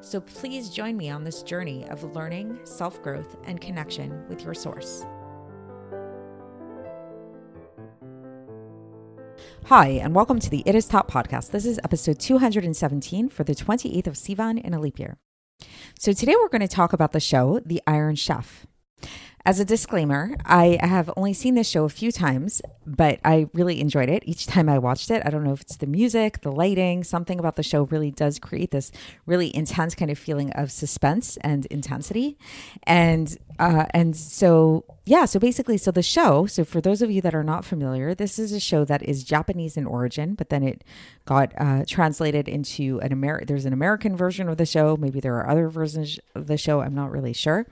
So please join me on this journey of learning, self growth, and connection with your source. Hi, and welcome to the It Is Taught podcast. This is episode 217 for the 28th of Sivan in a leap year. So today we're going to talk about the show, The Iron Chef. As a disclaimer, I have only seen this show a few times, but I really enjoyed it each time I watched it. I don't know if it's the music, the lighting, something about the show really does create this really intense kind of feeling of suspense and intensity. And uh, and so yeah, so basically, so the show. So for those of you that are not familiar, this is a show that is Japanese in origin, but then it got uh, translated into an American. There's an American version of the show. Maybe there are other versions of the show. I'm not really sure.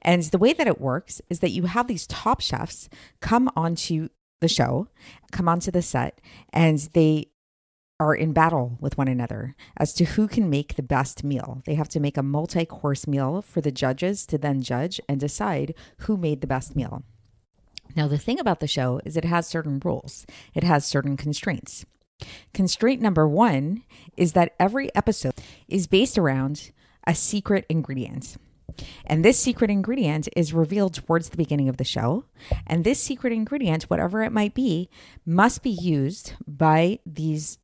And the way that it works is that you have these top chefs come onto the show, come onto the set, and they are in battle with one another as to who can make the best meal. They have to make a multi course meal for the judges to then judge and decide who made the best meal. Now, the thing about the show is it has certain rules, it has certain constraints. Constraint number one is that every episode is based around a secret ingredient. And this secret ingredient is revealed towards the beginning of the show. And this secret ingredient, whatever it might be, must be used by these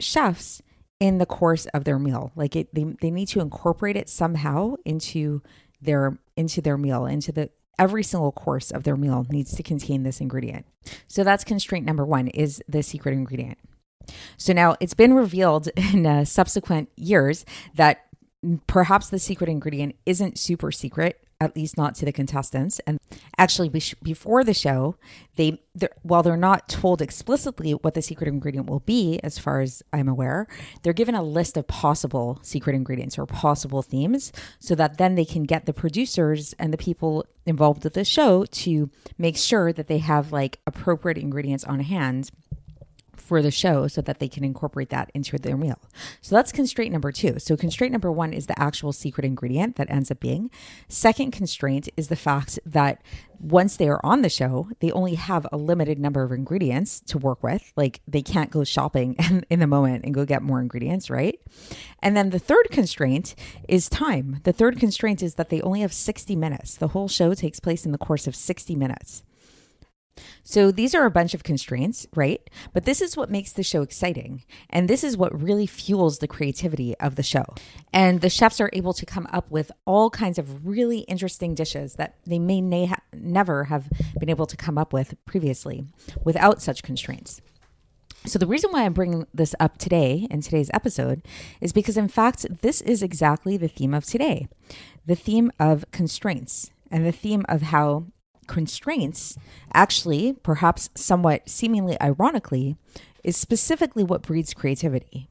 chefs in the course of their meal. Like it, they, they need to incorporate it somehow into their into their meal, into the every single course of their meal needs to contain this ingredient. So that's constraint number one is the secret ingredient. So now it's been revealed in uh, subsequent years that perhaps the secret ingredient isn't super secret at least not to the contestants. And actually, before the show, they while they're not told explicitly what the secret ingredient will be, as far as I'm aware, they're given a list of possible secret ingredients or possible themes, so that then they can get the producers and the people involved with the show to make sure that they have like appropriate ingredients on hand for the show so that they can incorporate that into their meal. So that's constraint number two. So constraint number one is the actual secret ingredient that ends up being. Second constraint is the fact that once they are on the show, they only have a limited number of ingredients to work with. Like they can't go shopping in the moment and go get more ingredients, right? And then the third constraint is time. The third constraint is that they only have 60 minutes. The whole show takes place in the course of 60 minutes. So these are a bunch of constraints, right? But this is what makes the show exciting. And this is what really fuels the creativity of the show. And the chefs are able to come up with all kinds of really interesting dishes that they may na- never have been able to come up with previously without such constraints. So, the reason why I'm bringing this up today in today's episode is because, in fact, this is exactly the theme of today the theme of constraints and the theme of how constraints, actually, perhaps somewhat seemingly ironically, is specifically what breeds creativity.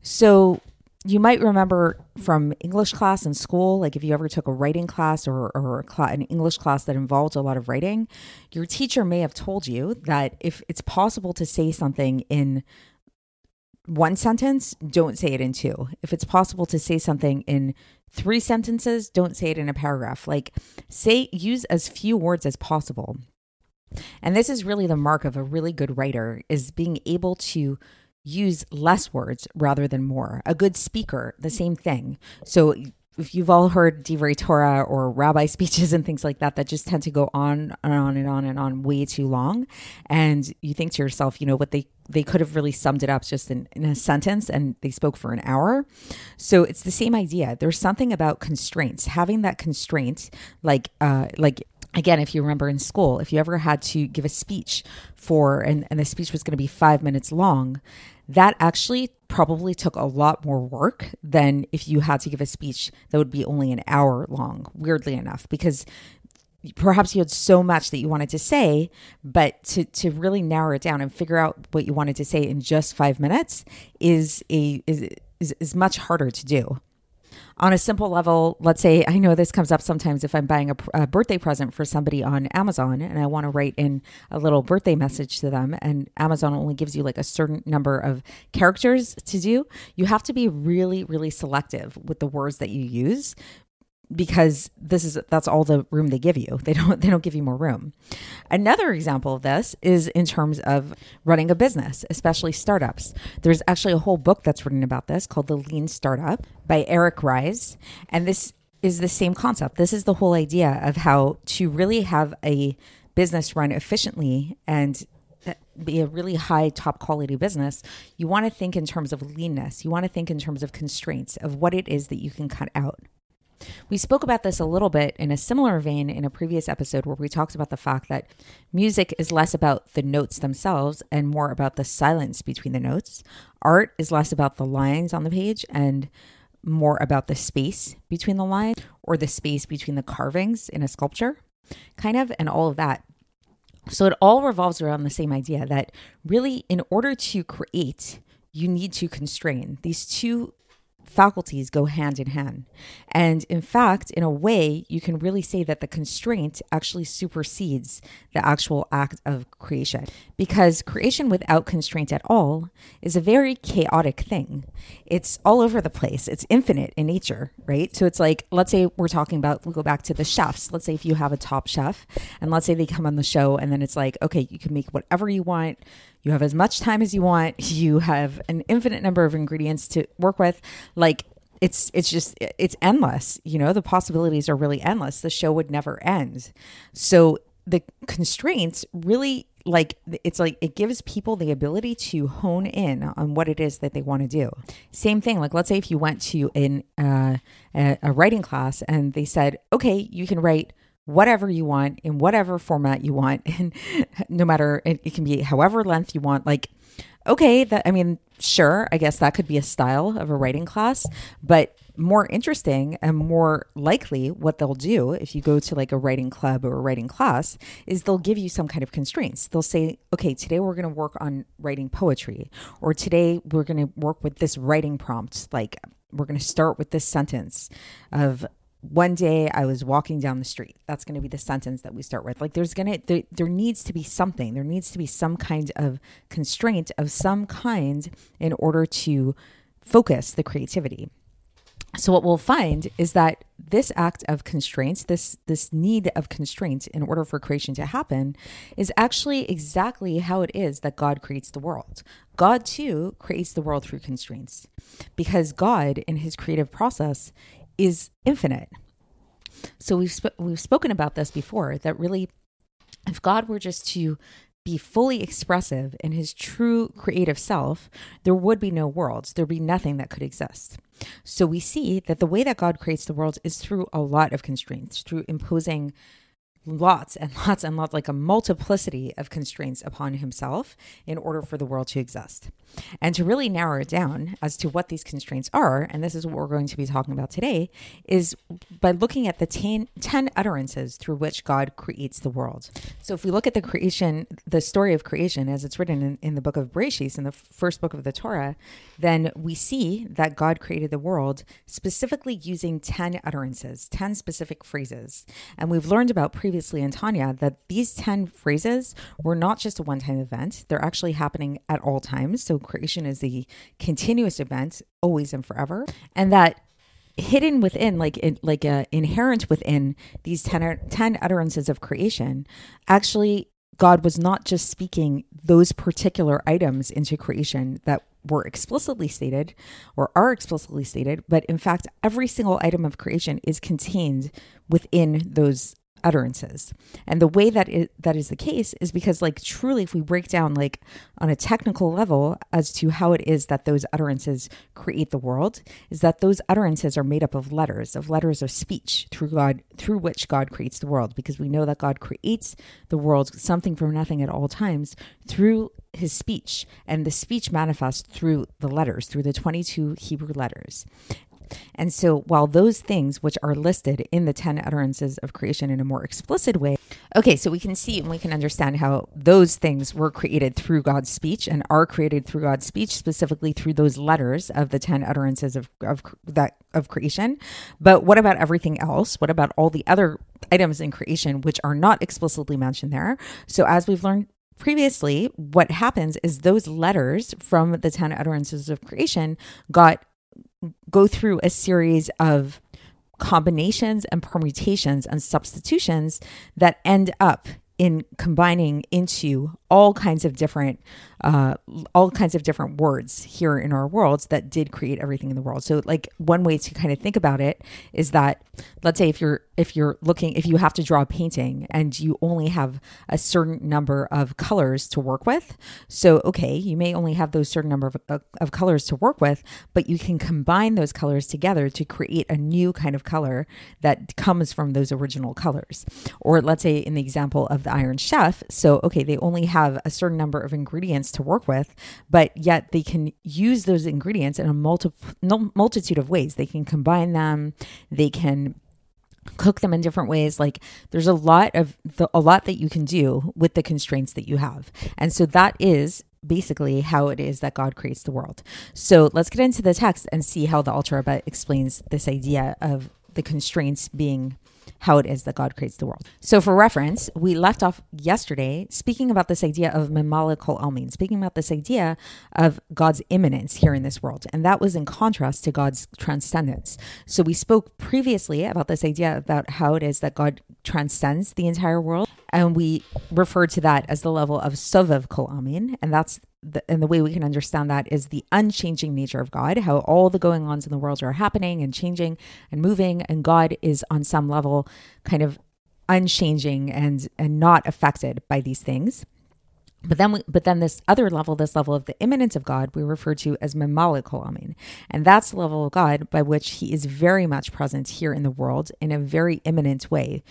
So, you might remember from English class in school, like if you ever took a writing class or, or an English class that involved a lot of writing, your teacher may have told you that if it's possible to say something in one sentence, don't say it in two. If it's possible to say something in three sentences, don't say it in a paragraph. Like, say, use as few words as possible. And this is really the mark of a really good writer is being able to use less words rather than more. A good speaker, the same thing. So if you've all heard Divrei Torah or rabbi speeches and things like that that just tend to go on and on and on and on way too long, and you think to yourself, you know, what they they could have really summed it up just in, in a sentence and they spoke for an hour. So it's the same idea. There's something about constraints, having that constraint, like uh, like again, if you remember in school, if you ever had to give a speech for, and, and the speech was going to be five minutes long, that actually probably took a lot more work than if you had to give a speech that would be only an hour long, weirdly enough, because perhaps you had so much that you wanted to say, but to, to really narrow it down and figure out what you wanted to say in just five minutes is a is, is, is much harder to do on a simple level, let's say I know this comes up sometimes if I'm buying a, a, birthday present for somebody on Amazon and I want to write in a little birthday message to them, and Amazon only gives you like a certain number of characters to do, you have to be really, really selective with the words that you use because this is that's all the room they give you. They don't they don't give you more room. Another example of this is in terms of running a business, especially startups. There's actually a whole book that's written about this called The Lean Startup by Eric Ries, and this is the same concept. This is the whole idea of how to really have a business run efficiently and uh, be a really high top quality business, you want to think in terms of leanness. You want to think in terms of constraints of what it is that you can cut out. We spoke about this a little bit in a similar vein in a previous episode where we talked about the fact that music is less about the notes themselves and more about the silence between the notes. Art is less about the lines on the page and more about the space between the lines or the space between the carvings in a sculpture, kind of, and all of that. So it all revolves around the same idea that really, in order to create, you need to constrain. These two faculties go hand in hand. And in fact, in a way, you can really say that the constraint actually supersedes the actual act of creation because creation without constraint at all is a very chaotic thing. It's all over the place, it's infinite in nature, right? So it's like, let's say we're talking about, we'll go back to the chefs. Let's say if you have a top chef, and let's say they come on the show, and then it's like, okay, you can make whatever you want you have as much time as you want. You have an infinite number of ingredients to work with. Like it's it's just it's endless. You know, the possibilities are really endless. The show would never end. So the constraints really like it's like it gives people the ability to hone in on what it is that they want to do same thing like let's say if you went to in uh, a, a writing class and they said okay you can write whatever you want in whatever format you want and no matter it, it, can be however length you want like okay that i mean sure i guess that could be a style of a writing class but more interesting and more likely what they'll do if you go to like a writing club or a writing class is they'll give you some kind of constraints. They'll say okay today we're going to work on writing poetry or today we're going to work with this writing prompt like we're going to start with this sentence of one day I was walking down the street. That's going to be the sentence that we start with. Like there's going to there, there needs to be something. There needs to be some kind of constraint of some kind in order to focus the creativity. So what we'll find is that this act of constraints, this this need of constraints in order for creation to happen is actually exactly how it is that God creates the world. God too creates the world through constraints. Because God in his creative process is infinite. So we've sp- we've spoken about this before that really if God were just to be fully expressive in his true creative self, there would be no worlds. There'd be nothing that could exist. So we see that the way that God creates the world is through a lot of constraints, through imposing lots and lots and lots, like a multiplicity of constraints upon himself in order for the world to exist. And to really narrow it down as to what these constraints are, and this is what we're going to be talking about today, is by looking at the ten, 10 utterances through which God creates the world. So if we look at the creation, the story of creation as it's written in, in the book of Bereshit, in the first book of the Torah, then we see that God created the world specifically using 10 utterances, 10 specific phrases. And we've learned about previously in Tanya that these 10 phrases were not just a one time event, they're actually happening at all times. So creation is the continuous event, always and forever. And that hidden within like in, like uh, inherent within these 10, 10 utterances of creation actually god was not just speaking those particular items into creation that were explicitly stated or are explicitly stated, but in fact, every single item of creation is contained within those utterances. And the way that it, that is the case is because like truly if we break down like on a technical level as to how it is that those utterances create the world is that those utterances are made up of letters, of letters of speech through God through which God creates the world. Because we know that God creates the world something from nothing at all times through his speech. And the speech manifests through the letters through the 22 Hebrew letters And so, while those things which are listed in the 10 utterances of creation in a more explicit way, okay, so we can see and we can understand how those things were created through God's speech and are created through God's speech, specifically through those letters of the 10 utterances of, of that of creation. But what about everything else? What about all the other items in creation which are not explicitly mentioned there? So, as we've learned previously, what happens is those letters from the 10 utterances of creation got go through a series of combinations and permutations and substitutions that end up in combining into all kinds of different uh, all kinds of different words here in our worlds that did create everything in the world. So like one way to kind of think about it is that let's say if you're if you're looking if you have to draw a painting and you only have a certain number of colors to work with. So okay, you may only have those certain number of, of, of colors to work with, but you can combine those colors together to create a new kind of color that comes from those original colors. Or let's say in the example of the Iron Chef, so okay, they only have a certain number of ingredients to work with, but yet they can use those ingredients in a multi- multitude of ways. They can combine them, they can cook them in different ways like there's a lot of the, a lot that you can do with the constraints that you have and so that is basically how it is that God creates the world. So let's get into the text and see how the Rebbe explains this idea of the constraints being how it is that God creates the world. So, for reference, we left off yesterday speaking about this idea of Memale Kol Almin, speaking about this idea of God's immanence here in this world. And that was in contrast to God's transcendence. So, we spoke previously about this idea about how it is that God transcends the entire world. And we referred to that as the level of Sovev Kol Almin. And that's the, and the way we can understand that is the unchanging nature of God, how all the going ons in the world are happening and changing and moving, and God is on some level kind of unchanging and and not affected by these things. But then, we, but then this other level, this level of the immanence of God, we refer to as memale almin, and that's the level of God by which He is very much present here in the world in a very immanent way,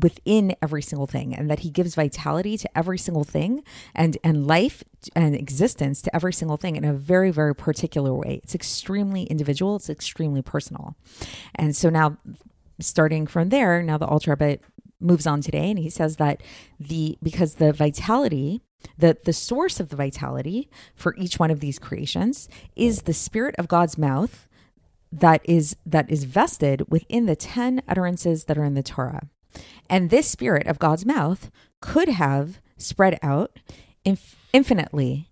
within every single thing and that he gives vitality to every single thing and and life and existence to every single thing in a very very particular way. It's extremely individual. It's extremely personal. And so now starting from there now the Alter Rebbe moves on today and he says that the because the vitality the the source of the vitality for each one of these creations is the spirit of God's mouth that is that is vested within the 10 utterances that are in the Torah and this spirit of God's mouth could have spread out inf- infinitely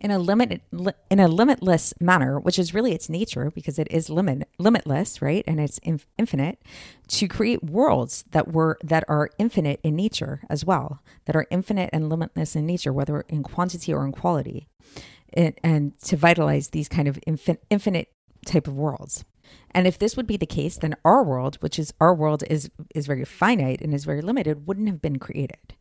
in a limit in a limitless manner, which is really its nature because it is limit limitless, right? And it's inf- infinite to create worlds that were that are infinite in nature as well, that are infinite and limitless in nature, whether in quantity or in quality, and, and to vitalize these kind of infin- infinite type of worlds. And if this would be the case, then our world, which is our world is is very finite and is very limited, wouldn't have been created.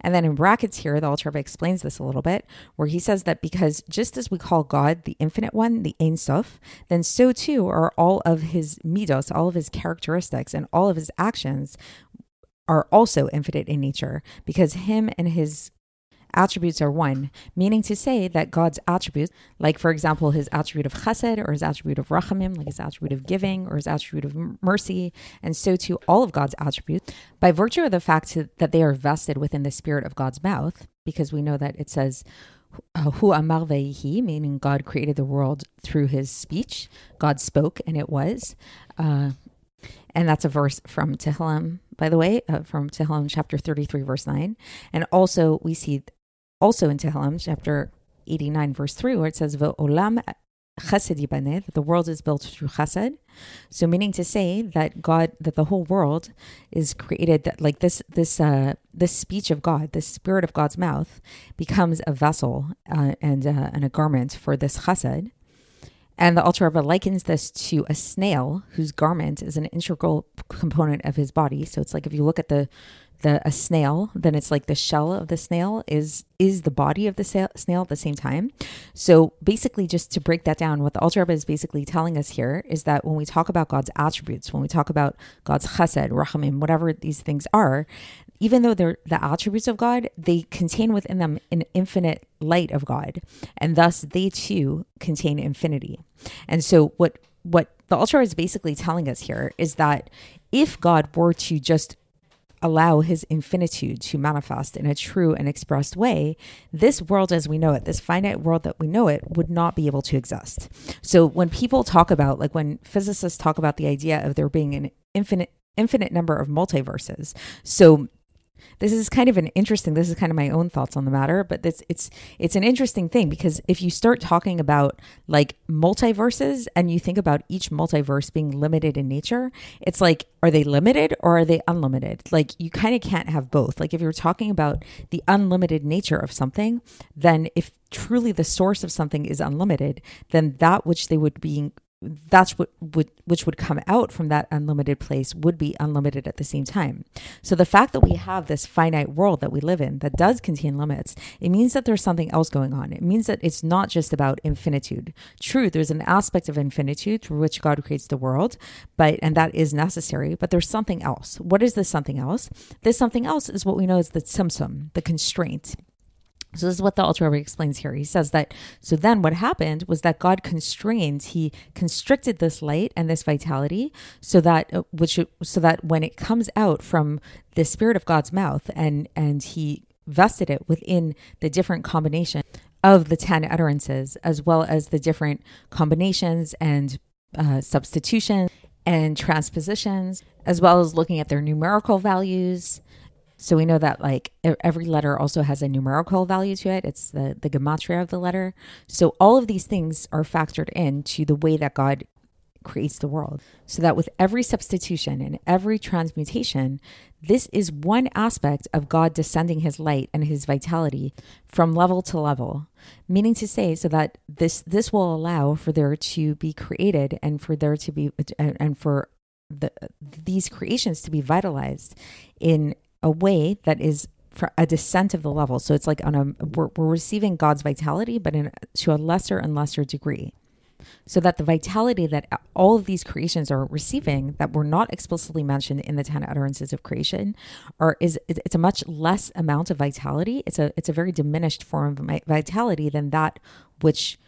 And then in brackets here, the Alter explains this a little bit, where he says that because just as we call God the infinite one, the Ein Sof, then so too are all of his midos, all of his characteristics, and all of his actions are also infinite in nature, because him and his attributes are one, meaning to say that God's attributes, like for example, his attribute of chesed or his attribute of rachamim, like his attribute of giving or his attribute of mercy, and so too all of God's attributes, by virtue of the fact that they are vested within the spirit of God's mouth, because we know that it says, Hu amar vehi, meaning God created the world through his speech. God spoke and it was. Uh, and that's a verse from Tehillim, by the way, uh, from Tehillim chapter 33, verse 9. And also, we see also in Tehillim, chapter 89, verse 3, where it says, Olam chesed that the world is built through chesed. So meaning to say that God, that the whole world is created, that like this, this, uh, this speech of God, this spirit of God's mouth becomes a vessel uh, and, uh, and a garment for this chesed. And the Alter Rebbe likens this to a snail whose garment is an integral component of his body. So it's like if you look at the the a snail, then it's like the shell of the snail is is the body of the snail at the same time. So basically, just to break that down, what the Rebbe is basically telling us here is that when we talk about God's attributes, when we talk about God's chesed, rachamim, whatever these things are, even though they're the attributes of God, they contain within them an infinite light of God, and thus they too contain infinity. And so what what the Alter is basically telling us here is that if God were to just allow his infinitude to manifest in a true and expressed way, this world as we know it, this finite world that we know it, would not be able to exist. So when people talk about, like when physicists talk about the idea of there being an infinite infinite number of multiverses. So this is kind of an interesting this is kind of my own thoughts on the matter but it's it's it's an interesting thing because if you start talking about like multiverses and you think about each multiverse being limited in nature it's like are they limited or are they unlimited? Like you kind of can't have both. Like if you're talking about the unlimited nature of something then if truly the source of something is unlimited then that which they would be that's what would which would come out from that unlimited place would be unlimited at the same time. So the fact that we have this finite world that we live in that does contain limits, it means that there's something else going on. It means that it's not just about infinitude. True, there's an aspect of infinitude through which God creates the world, but and that is necessary, but there's something else. What is this something else? This something else is what we know as the tzimtzum, the constraint. So this is what the Alter Rebbe explains here. He says that so then what happened was that God constrained, he constricted this light and this vitality so that uh, which so that when it comes out from the spirit of God's mouth and and he vested it within the different combination of the 10 utterances as well as the different combinations and uh, and transpositions as well as looking at their numerical values so we know that like every letter also has a numerical value to it. It's the the gematria of the letter. So all of these things are factored into the way that God creates the world. So that with every substitution and every transmutation, this is one aspect of God descending his light and his vitality from level to level. Meaning to say so that this this will allow for there to be created and for there to be and for the these creations to be vitalized in a way that is for a descent of the level. So it's like on a we're, we're receiving God's vitality, but in to a lesser and lesser degree. So that the vitality that all of these creations are receiving, that were not explicitly mentioned in the ten utterances of creation, are is it's a much less amount of vitality. It's a it's a very diminished form of vitality than that which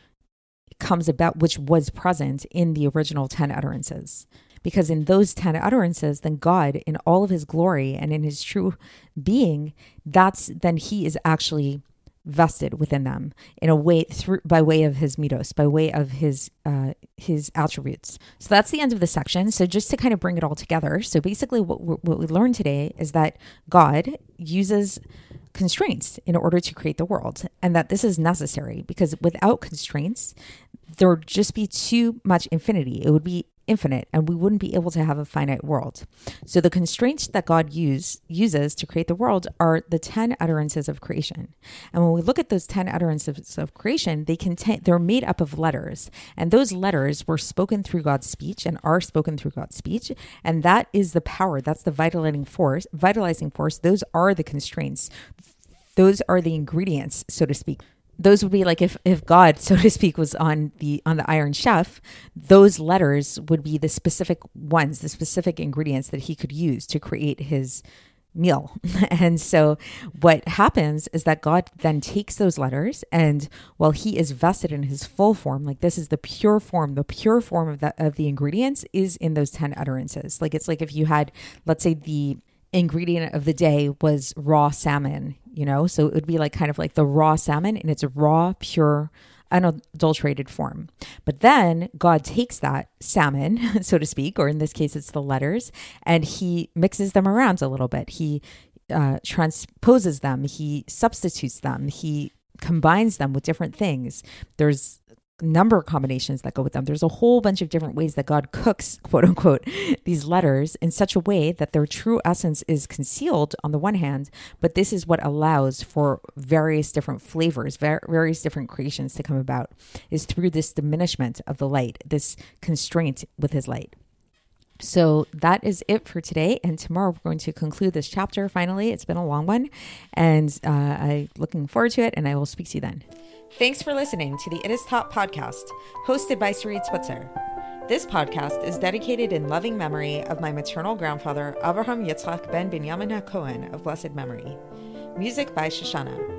comes about, which was present in the original ten utterances because in those 10 utterances then god in all of his glory and in his true being that's then he is actually vested within them in a way through by way of his midos by way of his uh, his attributes. So that's the end of the section. So just to kind of bring it all together so basically what, what we learned today is that god uses constraints in order to create the world and that this is necessary because without constraints there would just be too much infinity. It would be infinite and we wouldn't be able to have a finite world. So the constraints that God use, uses to create the world are the 10 utterances of creation. And when we look at those 10 utterances of creation, they contain they're made up of letters. And those letters were spoken through God's speech and are spoken through God's speech, and that is the power, that's the vitalizing force, vitalizing force. Those are the constraints. Those are the ingredients, so to speak, those would be like if if God, so to speak, was on the on the Iron Chef, those letters would be the specific ones, the specific ingredients that he could use to create his meal. and so what happens is that God then takes those letters and while he is vested in his full form, like this is the pure form, the pure form of the of the ingredients is in those 10 utterances. Like it's like if you had let's say the ingredient of the day was raw salmon, you know? So it would be like kind of like the raw salmon in its raw, pure, unadulterated form. But then God takes that salmon, so to speak, or in this case, it's the letters, and he mixes them around a little bit. He uh, transposes them, he substitutes them, he combines them with different things. There's number combinations that go with them. There's a whole bunch of different ways that God cooks, quote unquote, these letters in such a way that their true essence is concealed on the one hand, but this is what allows for various different flavors, various different creations to come about, is through this diminishment of the light, this constraint with his light. So that is it for today. And tomorrow we're going to conclude this chapter finally. It's been a long one, and uh, I'm looking forward to it, and I will speak to you then. Thanks for listening to the It Is Taught podcast, hosted by Sarit Switzer. This podcast is dedicated in loving memory of my maternal grandfather, Avraham Yitzchak ben Binyamin HaKohen of blessed memory. Music by Shoshannah.